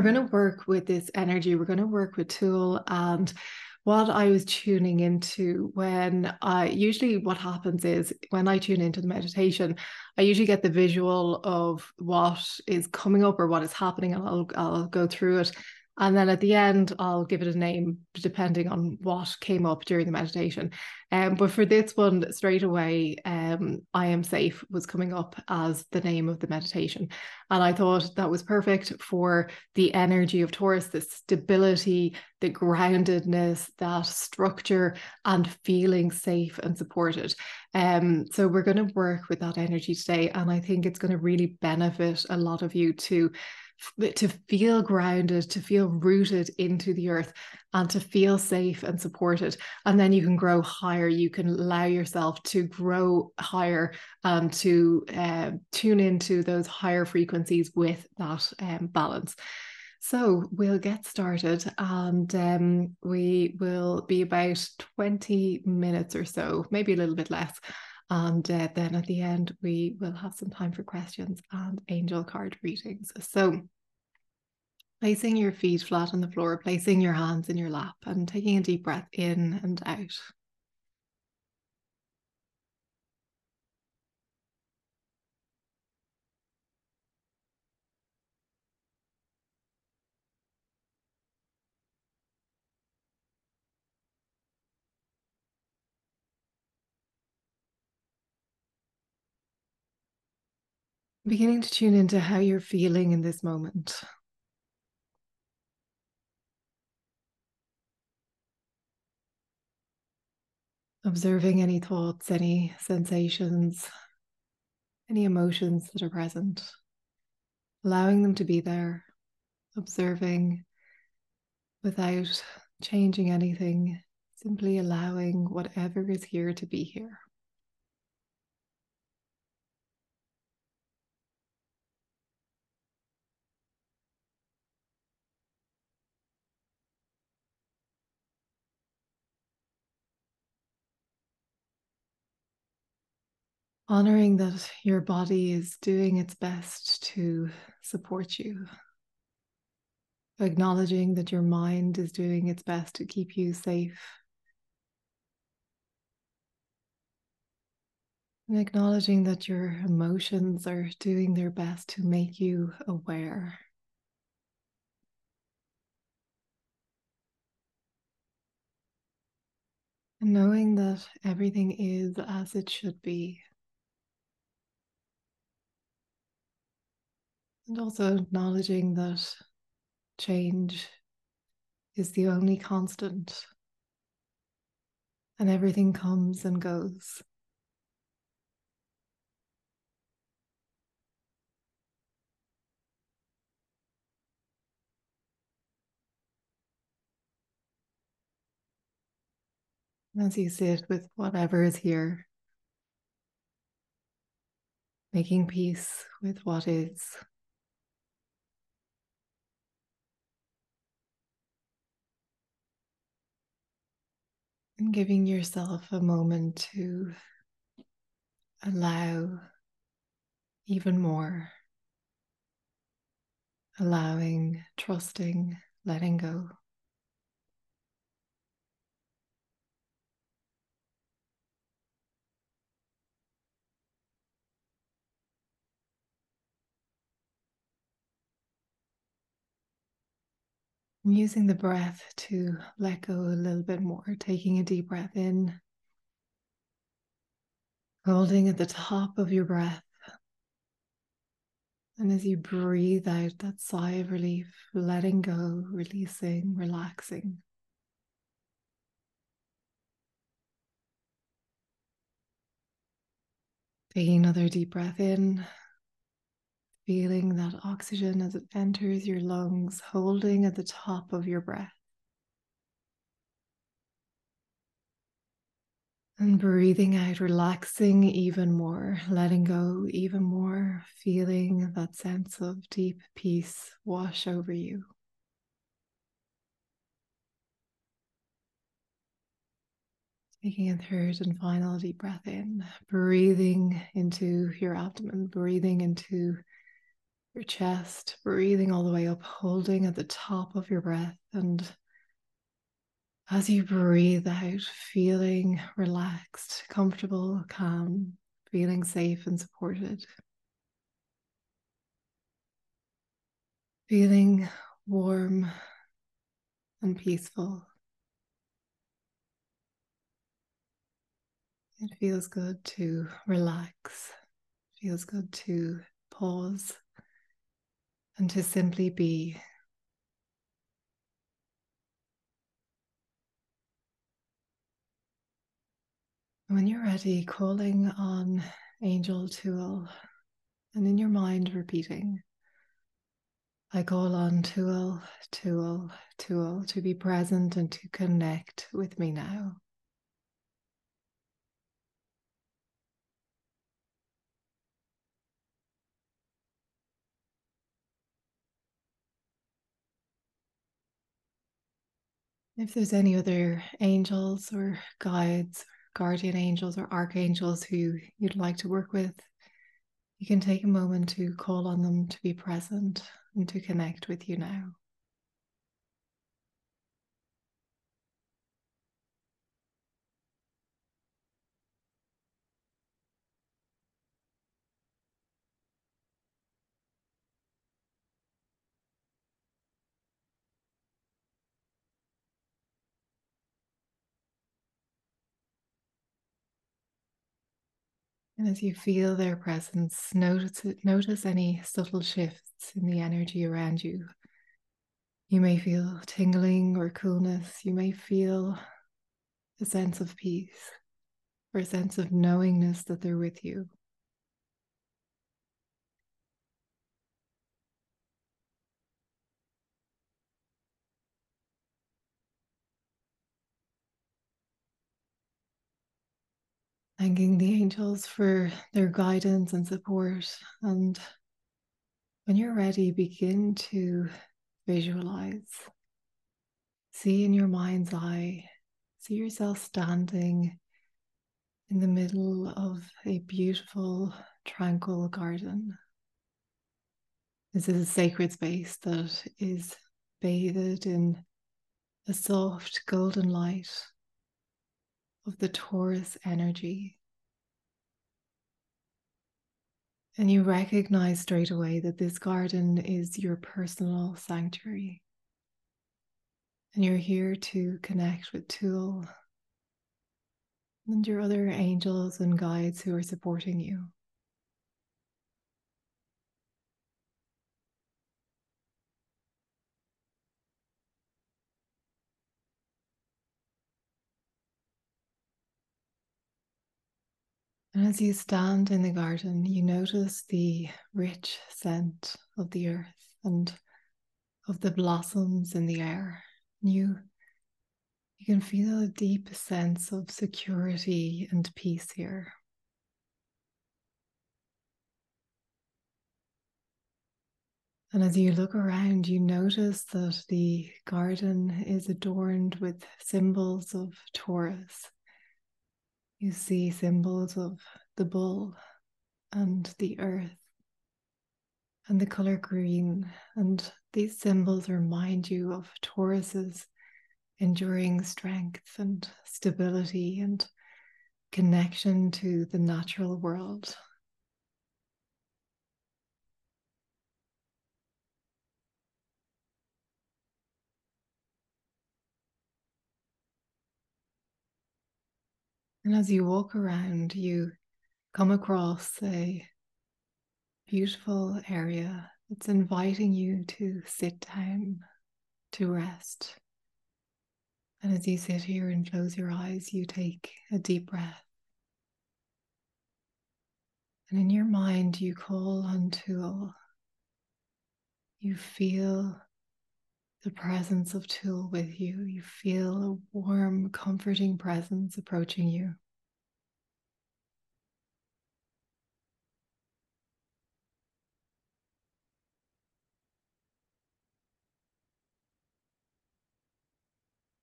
we're going to work with this energy. We're going to work with Tual and what I was tuning into when I usually what happens is when I tune into the meditation, I usually get the visual of what is coming up or what is happening, and I'll I'll go through it. And then at the end, I'll give it a name depending on what came up during the meditation. Um, but for this one, straight away, um, I am safe was coming up as the name of the meditation. And I thought that was perfect for the energy of Taurus, the stability, the groundedness, that structure, and feeling safe and supported. Um, so we're going to work with that energy today. And I think it's going to really benefit a lot of you to to feel grounded, to feel rooted into the earth, and to feel safe and supported. And then you can grow higher. You can allow yourself to grow higher, and to uh, tune into those higher frequencies with that um, balance. So we'll get started and um, we will be about 20 minutes or so, maybe a little bit less. And uh, then at the end, we will have some time for questions and angel card readings. So, placing your feet flat on the floor, placing your hands in your lap, and taking a deep breath in and out. Beginning to tune into how you're feeling in this moment. Observing any thoughts, any sensations, any emotions that are present, allowing them to be there, observing without changing anything, simply allowing whatever is here to be here. Honoring that your body is doing its best to support you, acknowledging that your mind is doing its best to keep you safe. And acknowledging that your emotions are doing their best to make you aware. And knowing that everything is as it should be. And also acknowledging that change is the only constant and everything comes and goes. As you sit with whatever is here, making peace with what is. And giving yourself a moment to allow even more. Allowing, trusting, letting go. Using the breath to let go a little bit more, taking a deep breath in, holding at the top of your breath. And as you breathe out that sigh of relief, letting go, releasing, relaxing. Taking another deep breath in, feeling that oxygen as it enters your lungs, holding at the top of your breath. And breathing out, relaxing even more, letting go even more, feeling that sense of deep peace wash over you. Taking a third and final deep breath in, breathing into your abdomen, breathing into your chest, breathing all the way up, holding at the top of your breath. And as you breathe out, feeling relaxed, comfortable, calm, feeling safe and supported. Feeling warm and peaceful. It feels good to relax, feels good to pause and to simply be. When you're ready, calling on Angel Tual and in your mind repeating, I call on Tual, Tual, Tual to be present and to connect with me now. If there's any other angels or guides, or guardian angels or archangels who you'd like to work with, you can take a moment to call on them to be present and to connect with you now. And as you feel their presence, notice notice any subtle shifts in the energy around you. You may feel tingling or coolness. You may feel a sense of peace or a sense of knowingness that they're with you. Thanking the angels for their guidance and support. And when you're ready, begin to visualize. See in your mind's eye, see yourself standing in the middle of a beautiful, tranquil garden. This is a sacred space that is bathed in a soft golden light of the Taurus energy. And you recognize straight away that this garden is your personal sanctuary. And you're here to connect with Tual and your other angels and guides who are supporting you. As you stand in the garden, you notice the rich scent of the earth and of the blossoms in the air. You, you can feel a deep sense of security and peace here. And as you look around, you notice that the garden is adorned with symbols of Taurus you see symbols of the bull and the earth and the color green. And these symbols remind you of Taurus's enduring strength and stability and connection to the natural world. And as you walk around, you come across a beautiful area that's inviting you to sit down, to rest. And as you sit here and close your eyes, you take a deep breath. And in your mind, you call on Tual. You feel the presence of Tual with you. You feel a warm, comforting presence approaching you.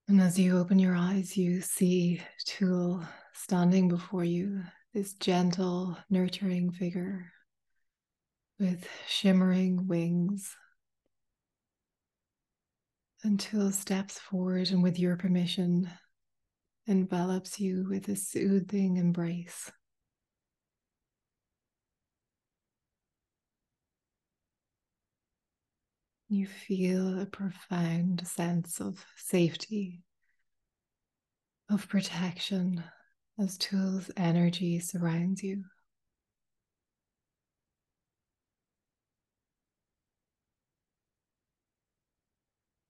And as you open your eyes, you see Tual standing before you, this gentle, nurturing figure. with shimmering wings. Tual steps forward and with your permission envelops you with a soothing embrace. You feel a profound sense of safety, of protection as Tual's energy surrounds you.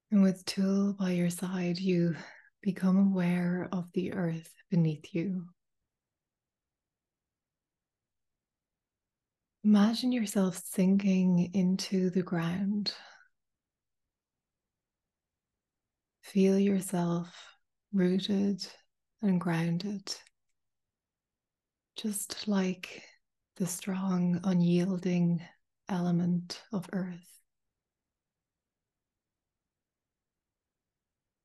And with Tual by your side, you become aware of the earth beneath you. Imagine yourself sinking into the ground. Feel yourself rooted and grounded, just like the strong, unyielding element of earth.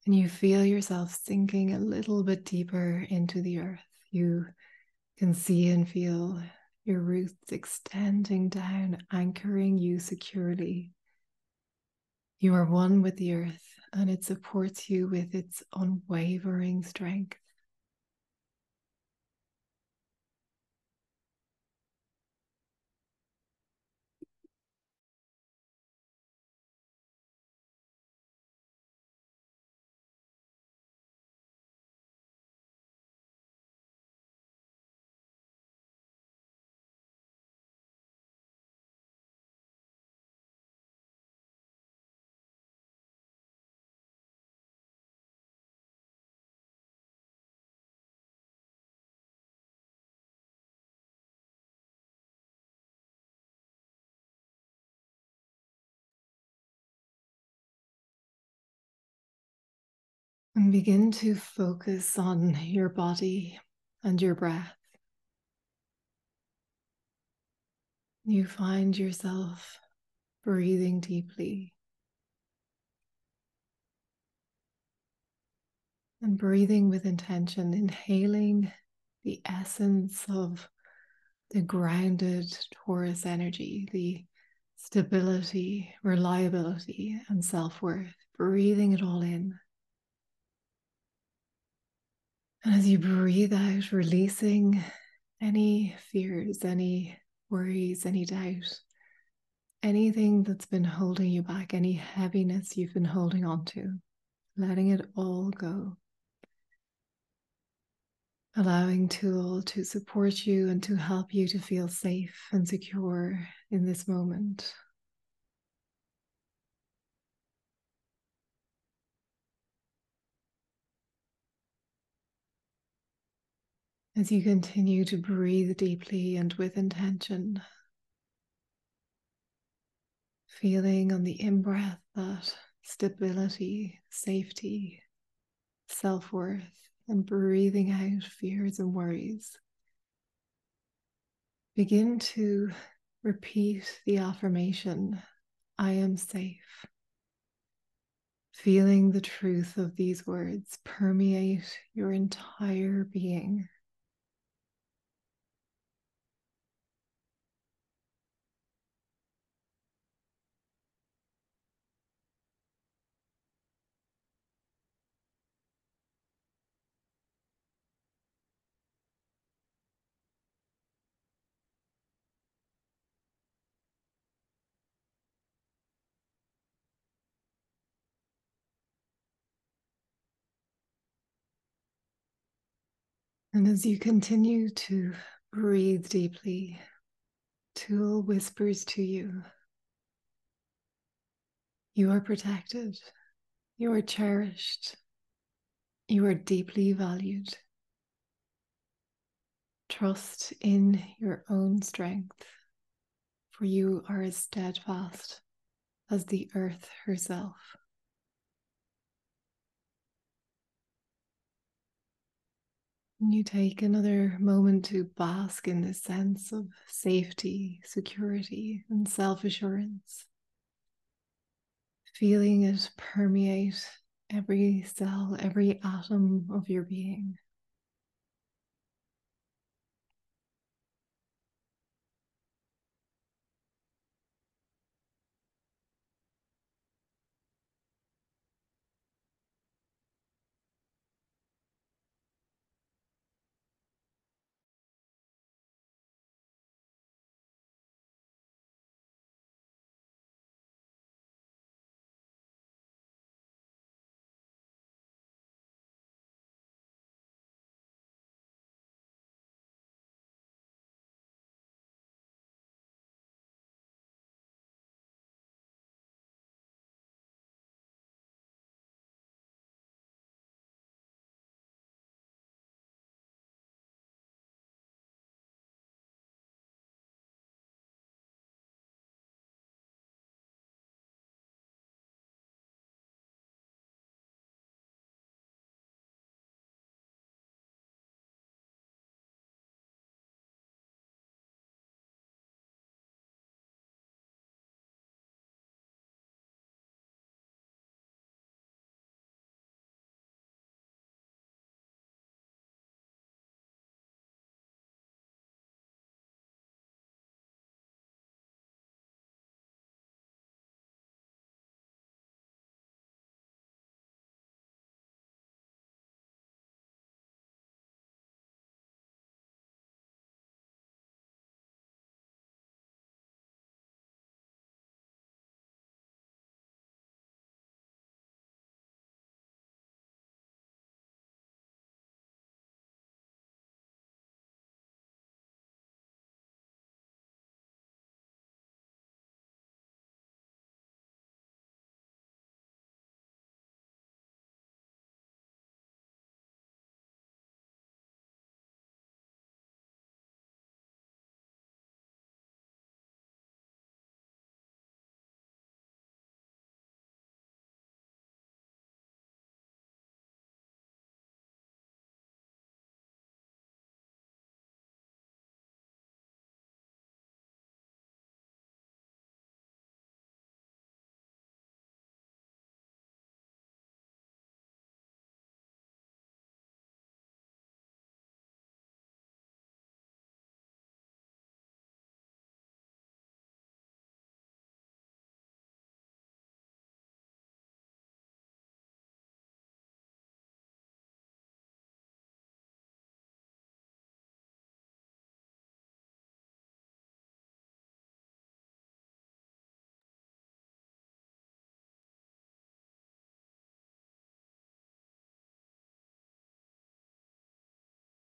And you feel yourself sinking a little bit deeper into the earth. You can see and feel your roots extending down, anchoring you securely. You are one with the earth, and it supports you with its unwavering strength. And begin to focus on your body and your breath. You find yourself breathing deeply and breathing with intention, inhaling the essence of the grounded Taurus energy, the stability, reliability, and self worth, breathing it all in. And as you breathe out, releasing any fears, any worries, any doubt, anything that's been holding you back, any heaviness you've been holding on to, letting it all go. Allowing Tual to support you and to help you to feel safe and secure in this moment. As you continue to breathe deeply and with intention, feeling on the in breath that stability, safety, self worth, and breathing out fears and worries. Begin to repeat the affirmation I am safe. Feeling the truth of these words permeate your entire being. And as you continue to breathe deeply, Tual whispers to you You are protected, you are cherished, you are deeply valued. Trust in your own strength, for you are as steadfast as the earth herself. You take another moment to bask in this sense of safety, security, and self assurance. Feeling it permeate every cell, every atom of your being.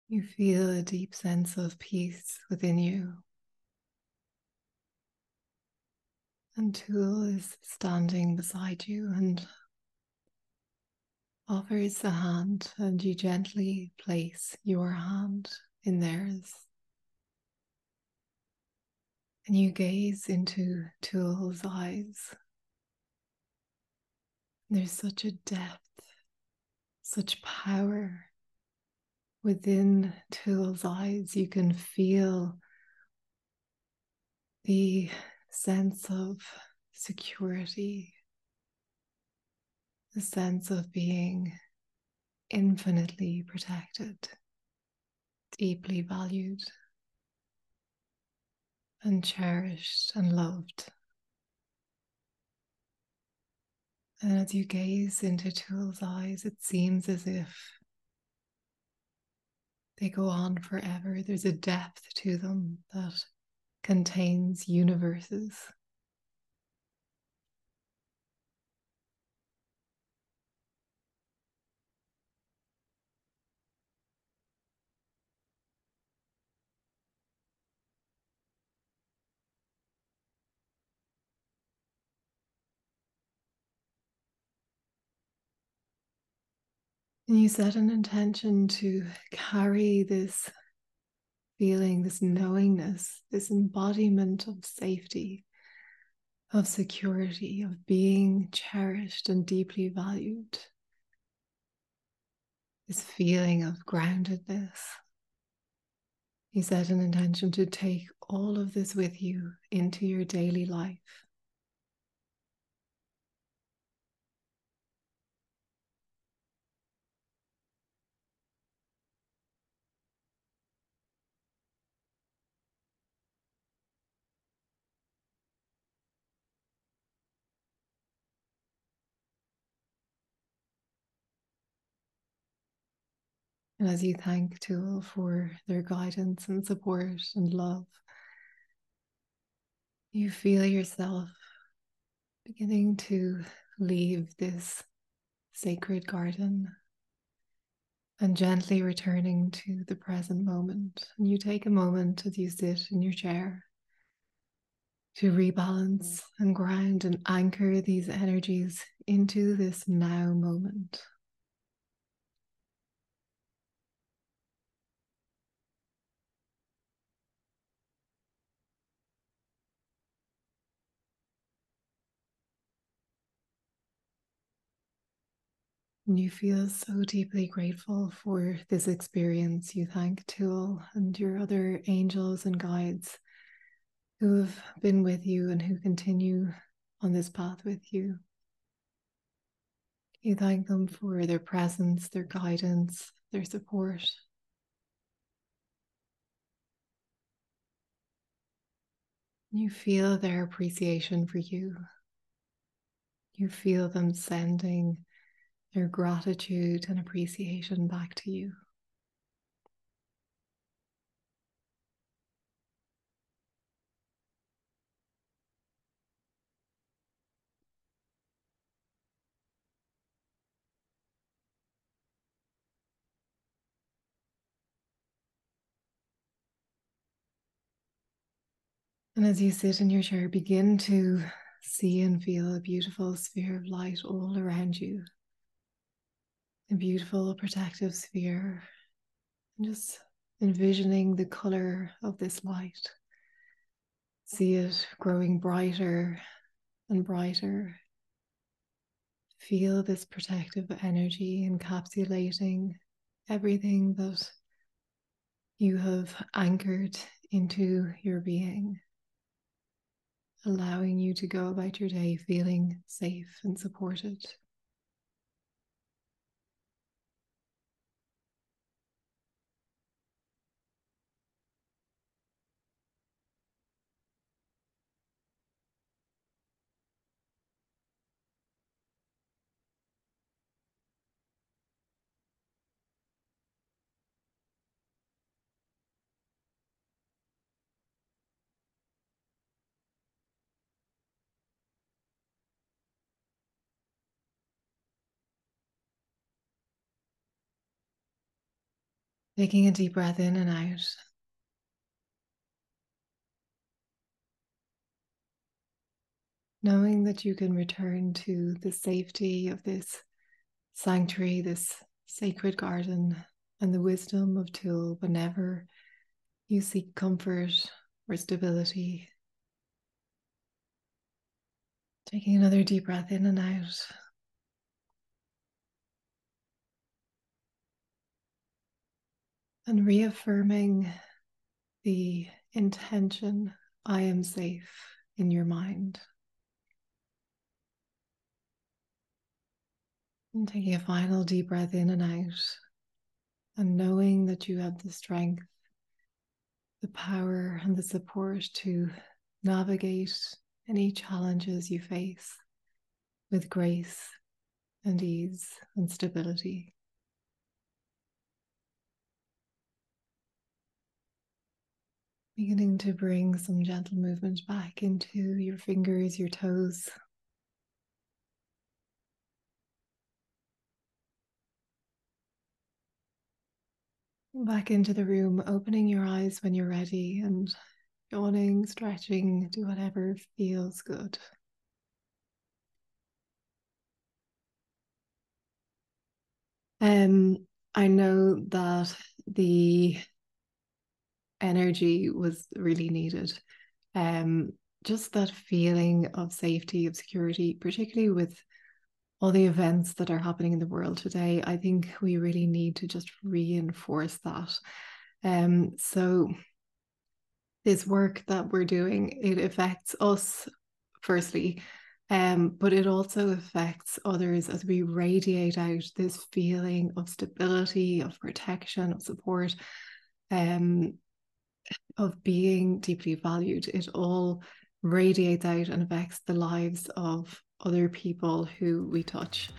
You feel a deep sense of peace within you. And Tual is standing beside you and offers a hand, and you gently place your hand in theirs. And you gaze into Tual's eyes. There's such a depth, such power within Tual's eyes. You can feel the sense of security, the sense of being infinitely protected, deeply valued, and cherished and loved. And as you gaze into Tual's eyes, it seems as if they go on forever. There's a depth to them that contains universes. And you set an intention to carry this feeling, this knowingness, this embodiment of safety, of security, of being cherished and deeply valued. This feeling of groundedness. You set an intention to take all of this with you into your daily life. And as you thank Tual for their guidance and support and love, you feel yourself beginning to leave this sacred garden and gently returning to the present moment. And you take a moment as you sit in your chair to rebalance and ground and anchor these energies into this now moment. And you feel so deeply grateful for this experience. You thank Tual and your other angels and guides who have been with you and who continue on this path with you. You thank them for their presence, their guidance, their support. You feel their appreciation for you. You feel them sending their gratitude and appreciation back to you. And as you sit in your chair, begin to see and feel a beautiful sphere of light all around you a beautiful protective sphere and just envisioning the color of this light. See it growing brighter and brighter. Feel this protective energy encapsulating everything that you have anchored into your being, allowing you to go about your day feeling safe and supported. Taking a deep breath in and out. Knowing that you can return to the safety of this sanctuary, this sacred garden, and the wisdom of Tual whenever you seek comfort or stability. Taking another deep breath in and out. And reaffirming the intention I am safe in your mind. And taking a final deep breath in and out, and knowing that you have the strength, the power, and the support to navigate any challenges you face with grace and ease and stability. Beginning to bring some gentle movement back into your fingers, your toes. Back into the room, opening your eyes when you're ready and yawning, stretching, do whatever feels good. Um, I know that the energy was really needed. Um, just that feeling of safety, of security, particularly with all the events that are happening in the world today, I think we really need to just reinforce that. Um, so this work that we're doing, it affects us firstly, um, but it also affects others as we radiate out this feeling of stability, of protection, of support. Um, of being deeply valued, it all radiates out and affects the lives of other people who we touch.